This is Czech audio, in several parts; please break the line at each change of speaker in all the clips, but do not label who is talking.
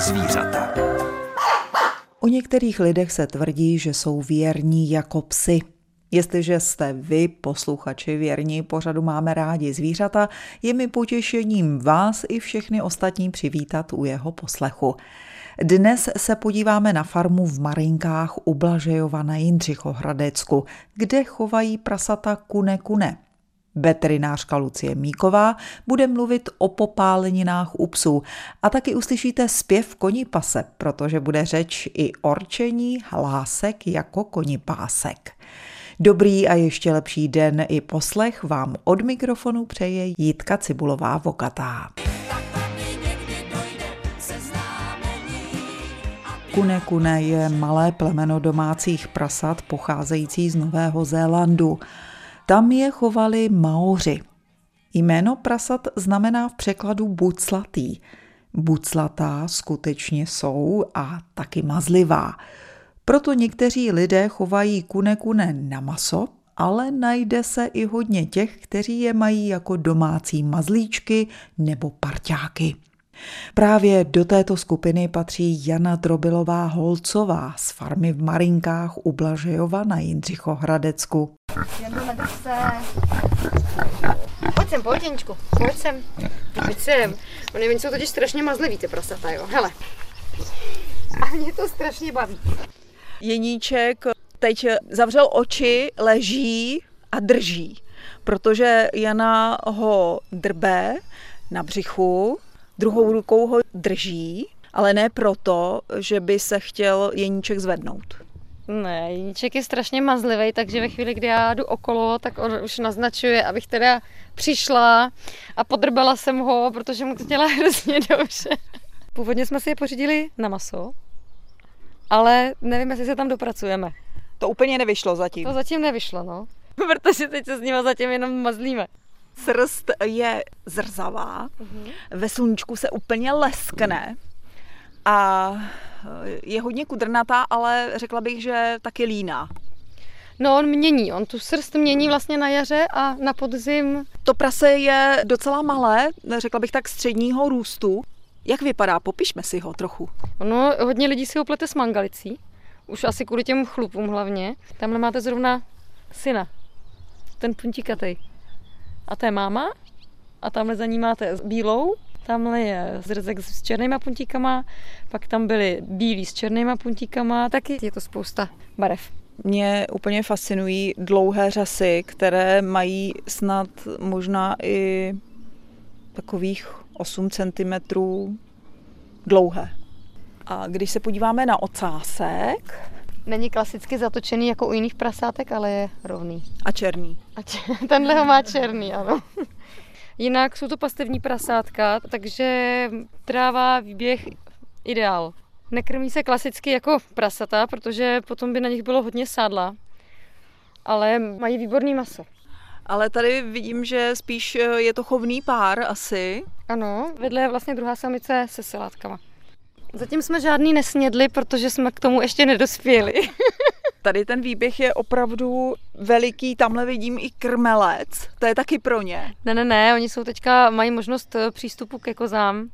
zvířata.
O některých lidech se tvrdí, že jsou věrní jako psy. Jestliže jste vy, posluchači věrní pořadu Máme rádi zvířata, je mi potěšením vás i všechny ostatní přivítat u jeho poslechu. Dnes se podíváme na farmu v Marinkách u Blažejova na Jindřichohradecku, kde chovají prasata kune kune. Veterinářka Lucie Míková bude mluvit o popáleninách u psů a taky uslyšíte zpěv koní pase, protože bude řeč i orčení hlásek jako koní pásek. Dobrý a ještě lepší den i poslech vám od mikrofonu přeje Jitka Cibulová Vokatá. Kune Kune je malé plemeno domácích prasat pocházející z Nového Zélandu. Tam je chovali Maoři. Jméno prasat znamená v překladu buclatý. Buclatá skutečně jsou a taky mazlivá. Proto někteří lidé chovají kune kune na maso, ale najde se i hodně těch, kteří je mají jako domácí mazlíčky nebo parťáky. Právě do této skupiny patří Jana Drobilová Holcová z farmy v Marinkách u Blažejova na Jindřichohradecku.
Pojď sem, pojď, Jeničku, pojď sem. Pojď sem. Oni, jsou totiž strašně mazliví, ty prasata, jo. Hele. A mě to strašně baví.
Jeníček teď zavřel oči, leží a drží, protože Jana ho drbe na břichu, druhou rukou ho drží, ale ne proto, že by se chtěl Jeníček zvednout.
Ne, Jeníček je strašně mazlivý, takže ve chvíli, kdy já jdu okolo, tak on už naznačuje, abych teda přišla a podrbala jsem ho, protože mu to dělá hrozně dobře. Původně jsme si je pořídili na maso, ale nevím, jestli se tam dopracujeme.
To úplně nevyšlo zatím.
To zatím nevyšlo, no. Protože teď se s nimi zatím jenom mazlíme.
Srst je zrzavá, uh-huh. ve sluníčku se úplně leskne a je hodně kudrnatá, ale řekla bych, že taky líná.
No on mění, on tu srst mění vlastně na jaře a na podzim.
To prase je docela malé, řekla bych tak středního růstu. Jak vypadá? Popišme si ho trochu.
Ono, hodně lidí si ho plete s mangalicí. Už asi kvůli těm chlupům hlavně. Tamhle máte zrovna syna. Ten puntíkatej. A to je máma. A tamhle za ní máte bílou. Tamhle je zrzek s černýma puntíkama. Pak tam byly bílí s černýma puntíkama. Taky je to spousta barev.
Mě úplně fascinují dlouhé řasy, které mají snad možná i takových 8 cm dlouhé. A když se podíváme na ocásek...
Není klasicky zatočený jako u jiných prasátek, ale je rovný.
A černý.
A č- tenhle ho má černý, ano. Jinak jsou to pastevní prasátka, takže tráva výběh ideál. Nekrmí se klasicky jako prasata, protože potom by na nich bylo hodně sádla, ale mají výborný maso.
Ale tady vidím, že spíš eh, je to chovný pár asi.
Ano, vedle je vlastně druhá samice se salátkama. Zatím jsme žádný nesnědli, protože jsme k tomu ještě nedospěli.
Tady ten výběh je opravdu veliký, tamhle vidím i krmelec, to je taky pro ně.
Ne, ne, ne, oni jsou teďka, mají možnost eh, přístupu ke kozám,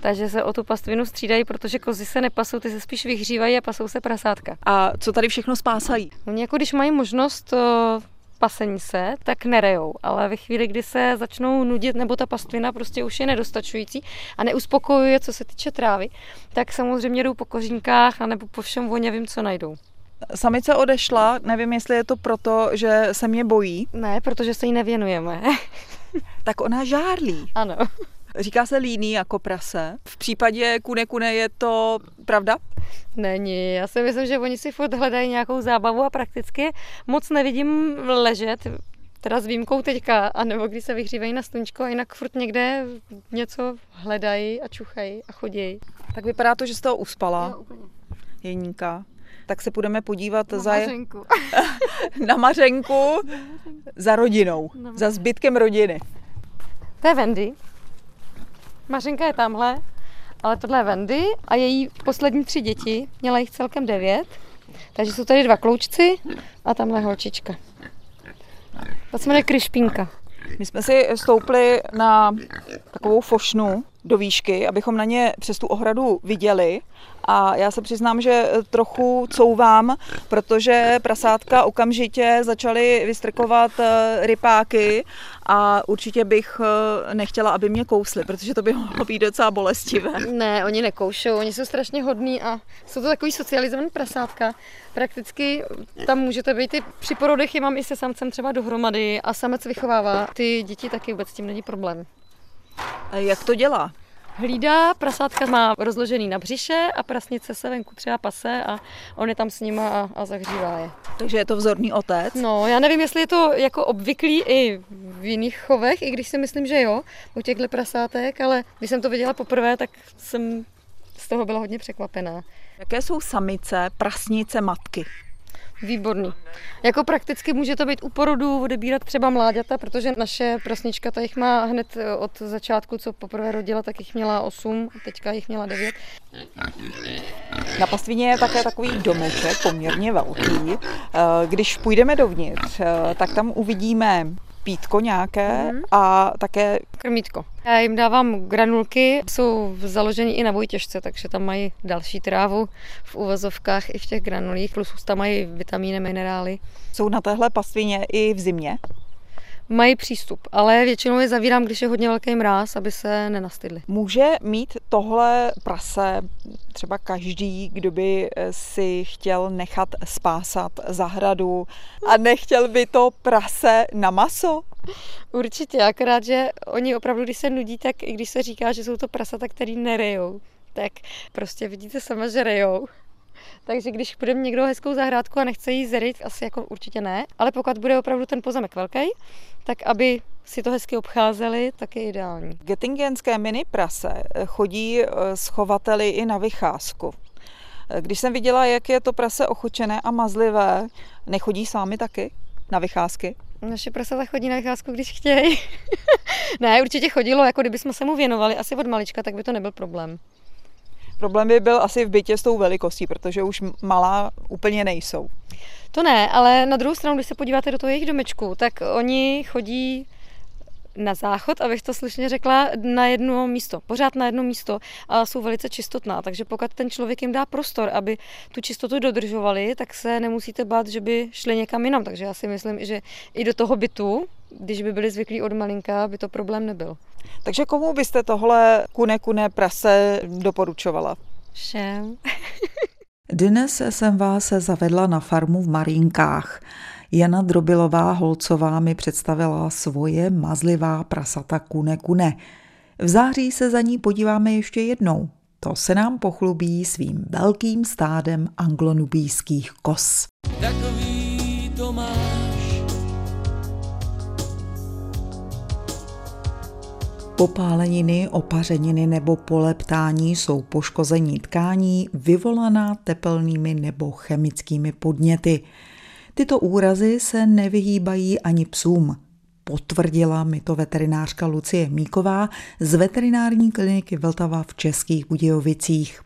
takže se o tu pastvinu střídají, protože kozy se nepasou, ty se spíš vyhřívají a pasou se prasátka.
A co tady všechno spásají?
Oni jako když mají možnost eh, pasení se, tak nerejou. Ale ve chvíli, kdy se začnou nudit nebo ta pastvina prostě už je nedostačující a neuspokojuje, co se týče trávy, tak samozřejmě jdou po kořínkách nebo po všem voněvím, co najdou.
Samice odešla, nevím, jestli je to proto, že se mě bojí.
Ne, protože se jí nevěnujeme.
tak ona žárlí.
Ano.
Říká se líný jako prase. V případě kune kune je to pravda?
Není. Já si myslím, že oni si furt hledají nějakou zábavu a prakticky moc nevidím ležet, teda s výjimkou teďka, anebo když se vyhřívají na sluníčko a jinak furt někde něco hledají a čuchají a chodí.
Tak vypadá to, že jste toho uspala.
Jo, úplně.
Jeníka. Tak se budeme podívat
Na
za...
mařenku.
na mařenku za rodinou,
Na
za zbytkem rodiny.
To je Wendy. Mařenka je tamhle, ale tohle je Wendy a její poslední tři děti, měla jich celkem devět. Takže jsou tady dva kloučci a tamhle holčička. To se jmenuje Kryšpínka.
My jsme si stoupli na takovou fošnu do výšky, abychom na ně přes tu ohradu viděli. A já se přiznám, že trochu couvám, protože prasátka okamžitě začaly vystrkovat eh, rypáky a určitě bych eh, nechtěla, aby mě kously, protože to by mohlo být docela bolestivé.
Ne, oni nekoušou, oni jsou strašně hodní a jsou to takový socializovaný prasátka. Prakticky tam můžete být i při porodech, je mám i se samcem třeba dohromady a samec vychovává. Ty děti taky vůbec s tím není problém.
Jak to dělá?
Hlídá, prasátka má rozložený na břiše a prasnice se venku třeba pase a on je tam s nima a, a zahřívá je.
Takže je to vzorný otec?
No, já nevím, jestli je to jako obvyklý i v jiných chovech, i když si myslím, že jo, u těchto prasátek, ale když jsem to viděla poprvé, tak jsem z toho byla hodně překvapená.
Jaké jsou samice, prasnice, matky?
Výborný. Jako prakticky může to být u porodu odebírat třeba mláďata, protože naše prasnička ta jich má hned eh, od začátku, co poprvé rodila, tak jich měla 8, teďka jich měla 9.
Na pastvině je také takový domeček, poměrně velký. Eh, když půjdeme dovnitř, eh, tak tam uvidíme pítko nějaké mm-hmm. a také
krmítko. Já jim dávám granulky, jsou založeny i na vojtěžce, takže tam mají další trávu v uvozovkách i v těch granulích, plus tam mají vitamíny, minerály.
Jsou na téhle pastvině i v zimě?
Mají přístup, ale většinou je zavírám, když je hodně velký mráz, aby se nenastydli.
Může mít tohle prase třeba každý, kdo by eh, si chtěl nechat spásat zahradu a nechtěl by to prase na maso?
Určitě, akorát, že oni opravdu, když se nudí, tak i když se říká, že jsou to prasata, který nerejou, tak prostě vidíte sama, že rejou. Takže když bude někdo hezkou zahrádku a nechce jí zerit, asi jako určitě ne. Ale pokud bude opravdu ten pozemek velký, tak aby si to hezky obcházeli, tak je ideální.
Gettingenské mini prase chodí eh, s chovateli i na vycházku. Když jsem viděla, jak je to prase ochočené a mazlivé, nechodí s vámi taky na vycházky?
Naše prasata chodí na vycházku, když chtějí. ne, určitě chodilo, jako kdybychom se mu věnovali asi od malička, tak by to nebyl problém.
Problém by byl asi v bytě s tou velikostí, protože už malá úplně nejsou.
To ne, ale na druhou stranu, když se podíváte do toho jejich domečku, tak oni chodí na záchod, abych to slušně řekla, na jedno místo, pořád na jedno místo a jsou velice čistotná, takže pokud ten člověk jim dá prostor, aby tu čistotu dodržovali, tak se nemusíte bát, že by šli někam jinam, takže já si myslím, že i do toho bytu, když by byli zvyklí od malinka, by to problém nebyl.
Takže komu byste tohle kune kune prase doporučovala?
Všem.
Dnes jsem vás zavedla na farmu v Marinkách. Jana Drobilová Holcová mi představila svoje mazlivá prasata kune kune. V září se za ní podíváme ještě jednou. To se nám pochlubí svým velkým stádem anglonubijských kos. Takový to máš. Popáleniny, opařeniny nebo poleptání jsou poškození tkání vyvolaná tepelnými nebo chemickými podněty. Tyto úrazy se nevyhýbají ani psům. Potvrdila mi to veterinářka Lucie Míková z veterinární kliniky Vltava v Českých Budějovicích.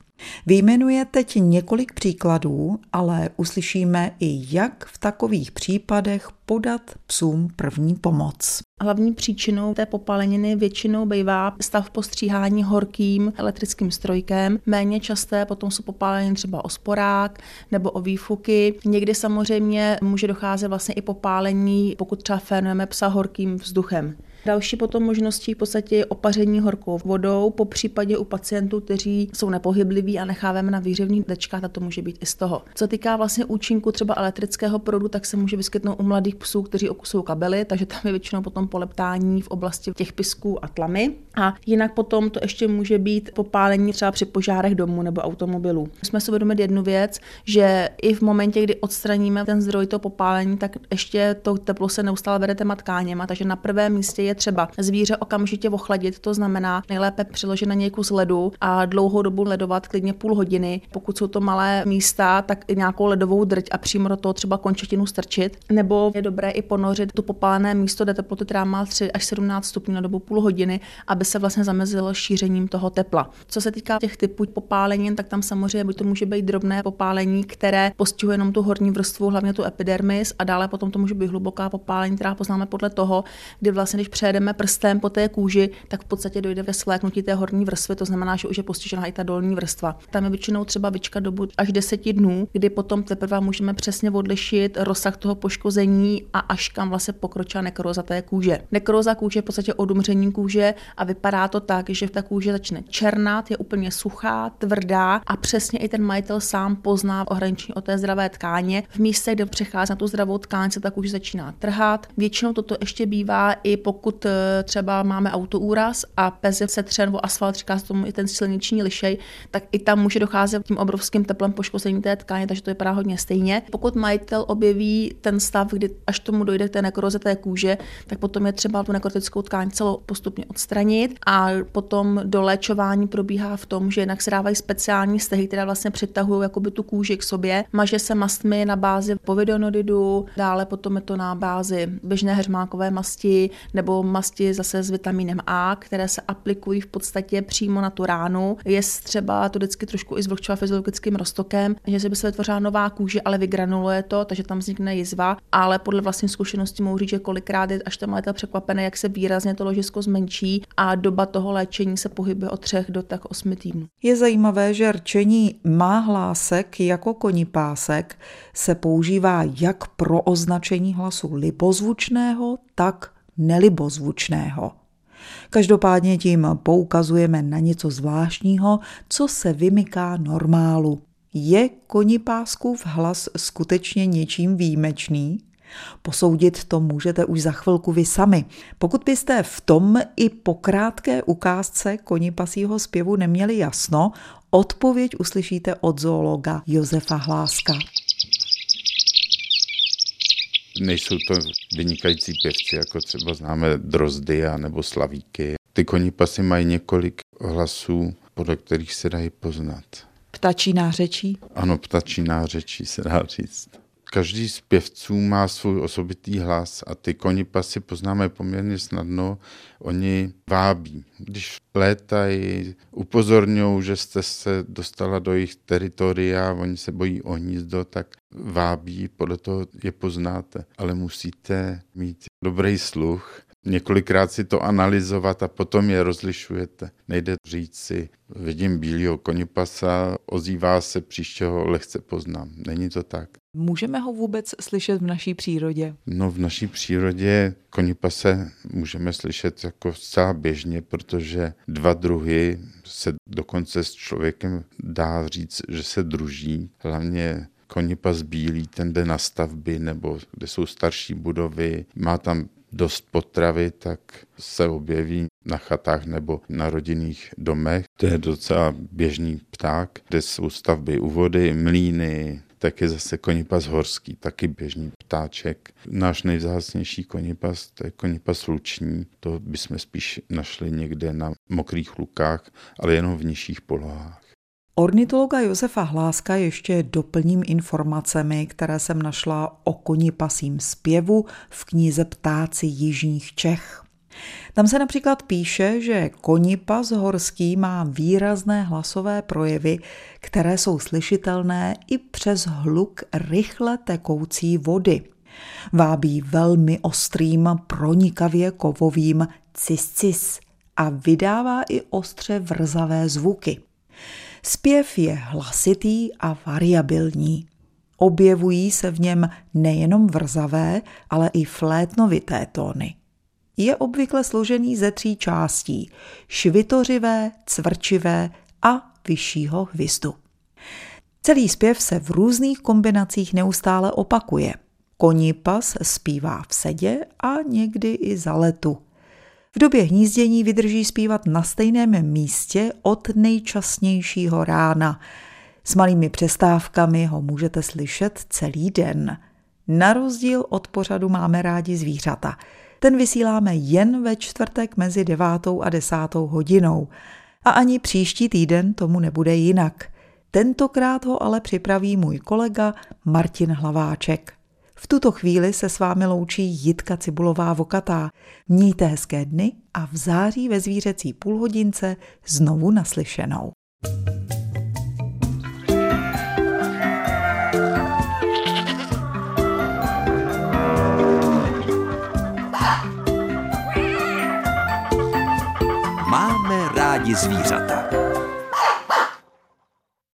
Vyjmenuje teď několik příkladů, ale uslyšíme i jak v takových případech podat psům první pomoc.
Hlavní příčinou té popáleniny většinou bývá stav postříhání horkým elektrickým strojkem. Méně časté potom jsou popáleniny třeba o sporák nebo o výfuky. Někdy samozřejmě může docházet vlastně i popálení, pokud třeba fénujeme psa horkým vzduchem. Další potom možností v podstatě je opaření horkou vodou, po případě u pacientů, kteří jsou nepohybliví a necháváme na výřevných dečkách, a to může být i z toho. Co týká vlastně účinku třeba elektrického proudu, tak se může vyskytnout u mladých psů, kteří okusují kabely, takže tam je většinou potom poleptání v oblasti těch pisků a tlamy. A jinak potom to ještě může být popálení třeba při požárech domu nebo automobilů. Jsme si uvědomit jednu věc, že i v momentě, kdy odstraníme ten zdroj toho popálení, tak ještě to teplo se neustále vede těma tkáněma, takže na prvém místě je třeba zvíře okamžitě ochladit, to znamená nejlépe přiložit na něj kus ledu a dlouhou dobu ledovat, klidně půl hodiny. Pokud jsou to malé místa, tak i nějakou ledovou drť a přímo do toho třeba končetinu strčit. Nebo je dobré i ponořit to popálené místo, kde teploty která má 3 až 17 stupňů na dobu půl hodiny, aby se vlastně zamezilo šířením toho tepla. Co se týká těch typů popálení, tak tam samozřejmě buď to může být drobné popálení, které postihuje jenom tu horní vrstvu, hlavně tu epidermis, a dále potom to může být hluboká popálení, která poznáme podle toho, kdy vlastně, když přejedeme prstem po té kůži, tak v podstatě dojde ke svléknutí té horní vrstvy, to znamená, že už je postižená i ta dolní vrstva. Tam je většinou třeba vyčkat dobu až 10 dnů, kdy potom teprve můžeme přesně odlišit rozsah toho poškození a až kam vlastně pokročila nekroza té kůže. Nekroza kůže je v podstatě odumření kůže a vypadá to tak, že ta kůže začne černat, je úplně suchá, tvrdá a přesně i ten majitel sám pozná ohraničení o té zdravé tkáně. V místě, kde přechází na tu zdravou tkáň, se ta kůže začíná trhat. Většinou toto ještě bývá i pokud eh, třeba máme autoúraz a pes je setřen o asfalt, říká se tomu i ten silniční lišej, tak i tam může docházet tím obrovským teplem poškození té tkáně, takže to vypadá hodně stejně. Pokud majitel objeví ten stav, kdy až tomu dojde k té nekroze té kůže, tak potom je třeba tu nekrotickou tkáň celou postupně odstranit a potom doléčování probíhá v tom, že jednak se dávají speciální stehy, které vlastně přitahují jakoby tu kůži k sobě. Maže se mastmi na bázi povidonodidu, dále potom je to na bázi běžné hermákové masti nebo masti zase s vitamínem A, které se aplikují v podstatě přímo na tu ránu. Je třeba to vždycky trošku i zvlhčovat fyziologickým roztokem, že se by se vytvořila nová kůže, ale vygranuluje to, takže tam vznikne jizva, ale podle vlastní zkušenosti mohu říct, že kolikrát je až ten majitel překvapený, jak se výrazně to ložisko zmenší a doba toho léčení se pohybuje od třech do tak osmi týdnů.
Je zajímavé, že rčení má hlásek jako konipásek se používá jak pro označení hlasu libozvučného, tak nelibozvučného. Každopádně tím poukazujeme na něco zvláštního, co se vymyká normálu. Je konipáskův hlas skutečně něčím výjimečný? Posoudit to můžete už za chvilku vy sami. Pokud byste v tom i po krátké ukázce konipasího zpěvu neměli jasno, odpověď uslyšíte od zoologa Josefa Hláska.
Nejsou to vynikající pěvci, jako třeba známe drozdy a nebo slavíky. Ty konipasy mají několik hlasů, podle kterých se dají poznat.
Ptačí nářečí?
Ano, ptačí nářečí se dá říct. Každý z pěvců má svůj osobitý hlas a ty konipasy poznáme poměrně snadno. Oni vábí. Když létají, upozorňují, že jste se dostala do jejich teritoria, oni se bojí o hnízdo, tak vábí, podle toho je poznáte. Ale musíte mít dobrý sluch, několikrát si to analyzovat a potom je rozlišujete. Nejde říct si, vidím bílého konipasa, ozývá se, příštího lehce poznám. Není to tak.
Můžeme ho vůbec slyšet v naší přírodě?
No v naší přírodě konipase můžeme slyšet jako zcela běžně, protože dva druhy se dokonce s člověkem dá říct, že se druží. Hlavně konipas bílý, ten jde na stavby nebo kde jsou starší budovy, má tam dost potravy, tak se objeví na chatách nebo na rodinných domech. To je docela běžný pták, kde jsou stavby u vody, mlíny, tak je zase konipas horský, taky běžný ptáček. Náš nejvzácnější konipas, to je konipas luční, to bychom spíš našli někde na mokrých lukách, ale jenom v nižších polohách.
Ornitologa Josefa Hláska ještě doplním informacemi, které jsem našla o konipasím zpěvu v knize Ptáci jižních Čech. Tam se například píše, že konipas horský má výrazné hlasové projevy, které jsou slyšitelné i přes hluk rychle tekoucí vody. Vábí velmi ostrým, pronikavě kovovým cis-cis a vydává i ostře vrzavé zvuky. Zpěv je hlasitý a variabilní. Objevují se v něm nejenom vrzavé, ale i flétnovité tóny. Je obvykle složený ze tří částí švitořivé, cvrčivé a vyššího hvizdu. Celý zpěv se v různých kombinacích neustále opakuje. Konipas zpívá v sedě a někdy i za letu. V době hnízdění vydrží zpívat na stejném místě od nejčasnějšího rána. S malými přestávkami ho můžete slyšet celý den. Na rozdíl od pořadu máme rádi zvířata. Ten vysíláme jen ve čtvrtek mezi devátou a desátou hodinou. A ani příští týden tomu nebude jinak. Tentokrát ho ale připraví můj kolega Martin Hlaváček. V tuto chvíli se s vámi loučí Jitka Cibulová Vokatá. Mějte hezké dny a v září ve zvířecí půlhodince znovu naslyšenou.
Máme rádi zvířata.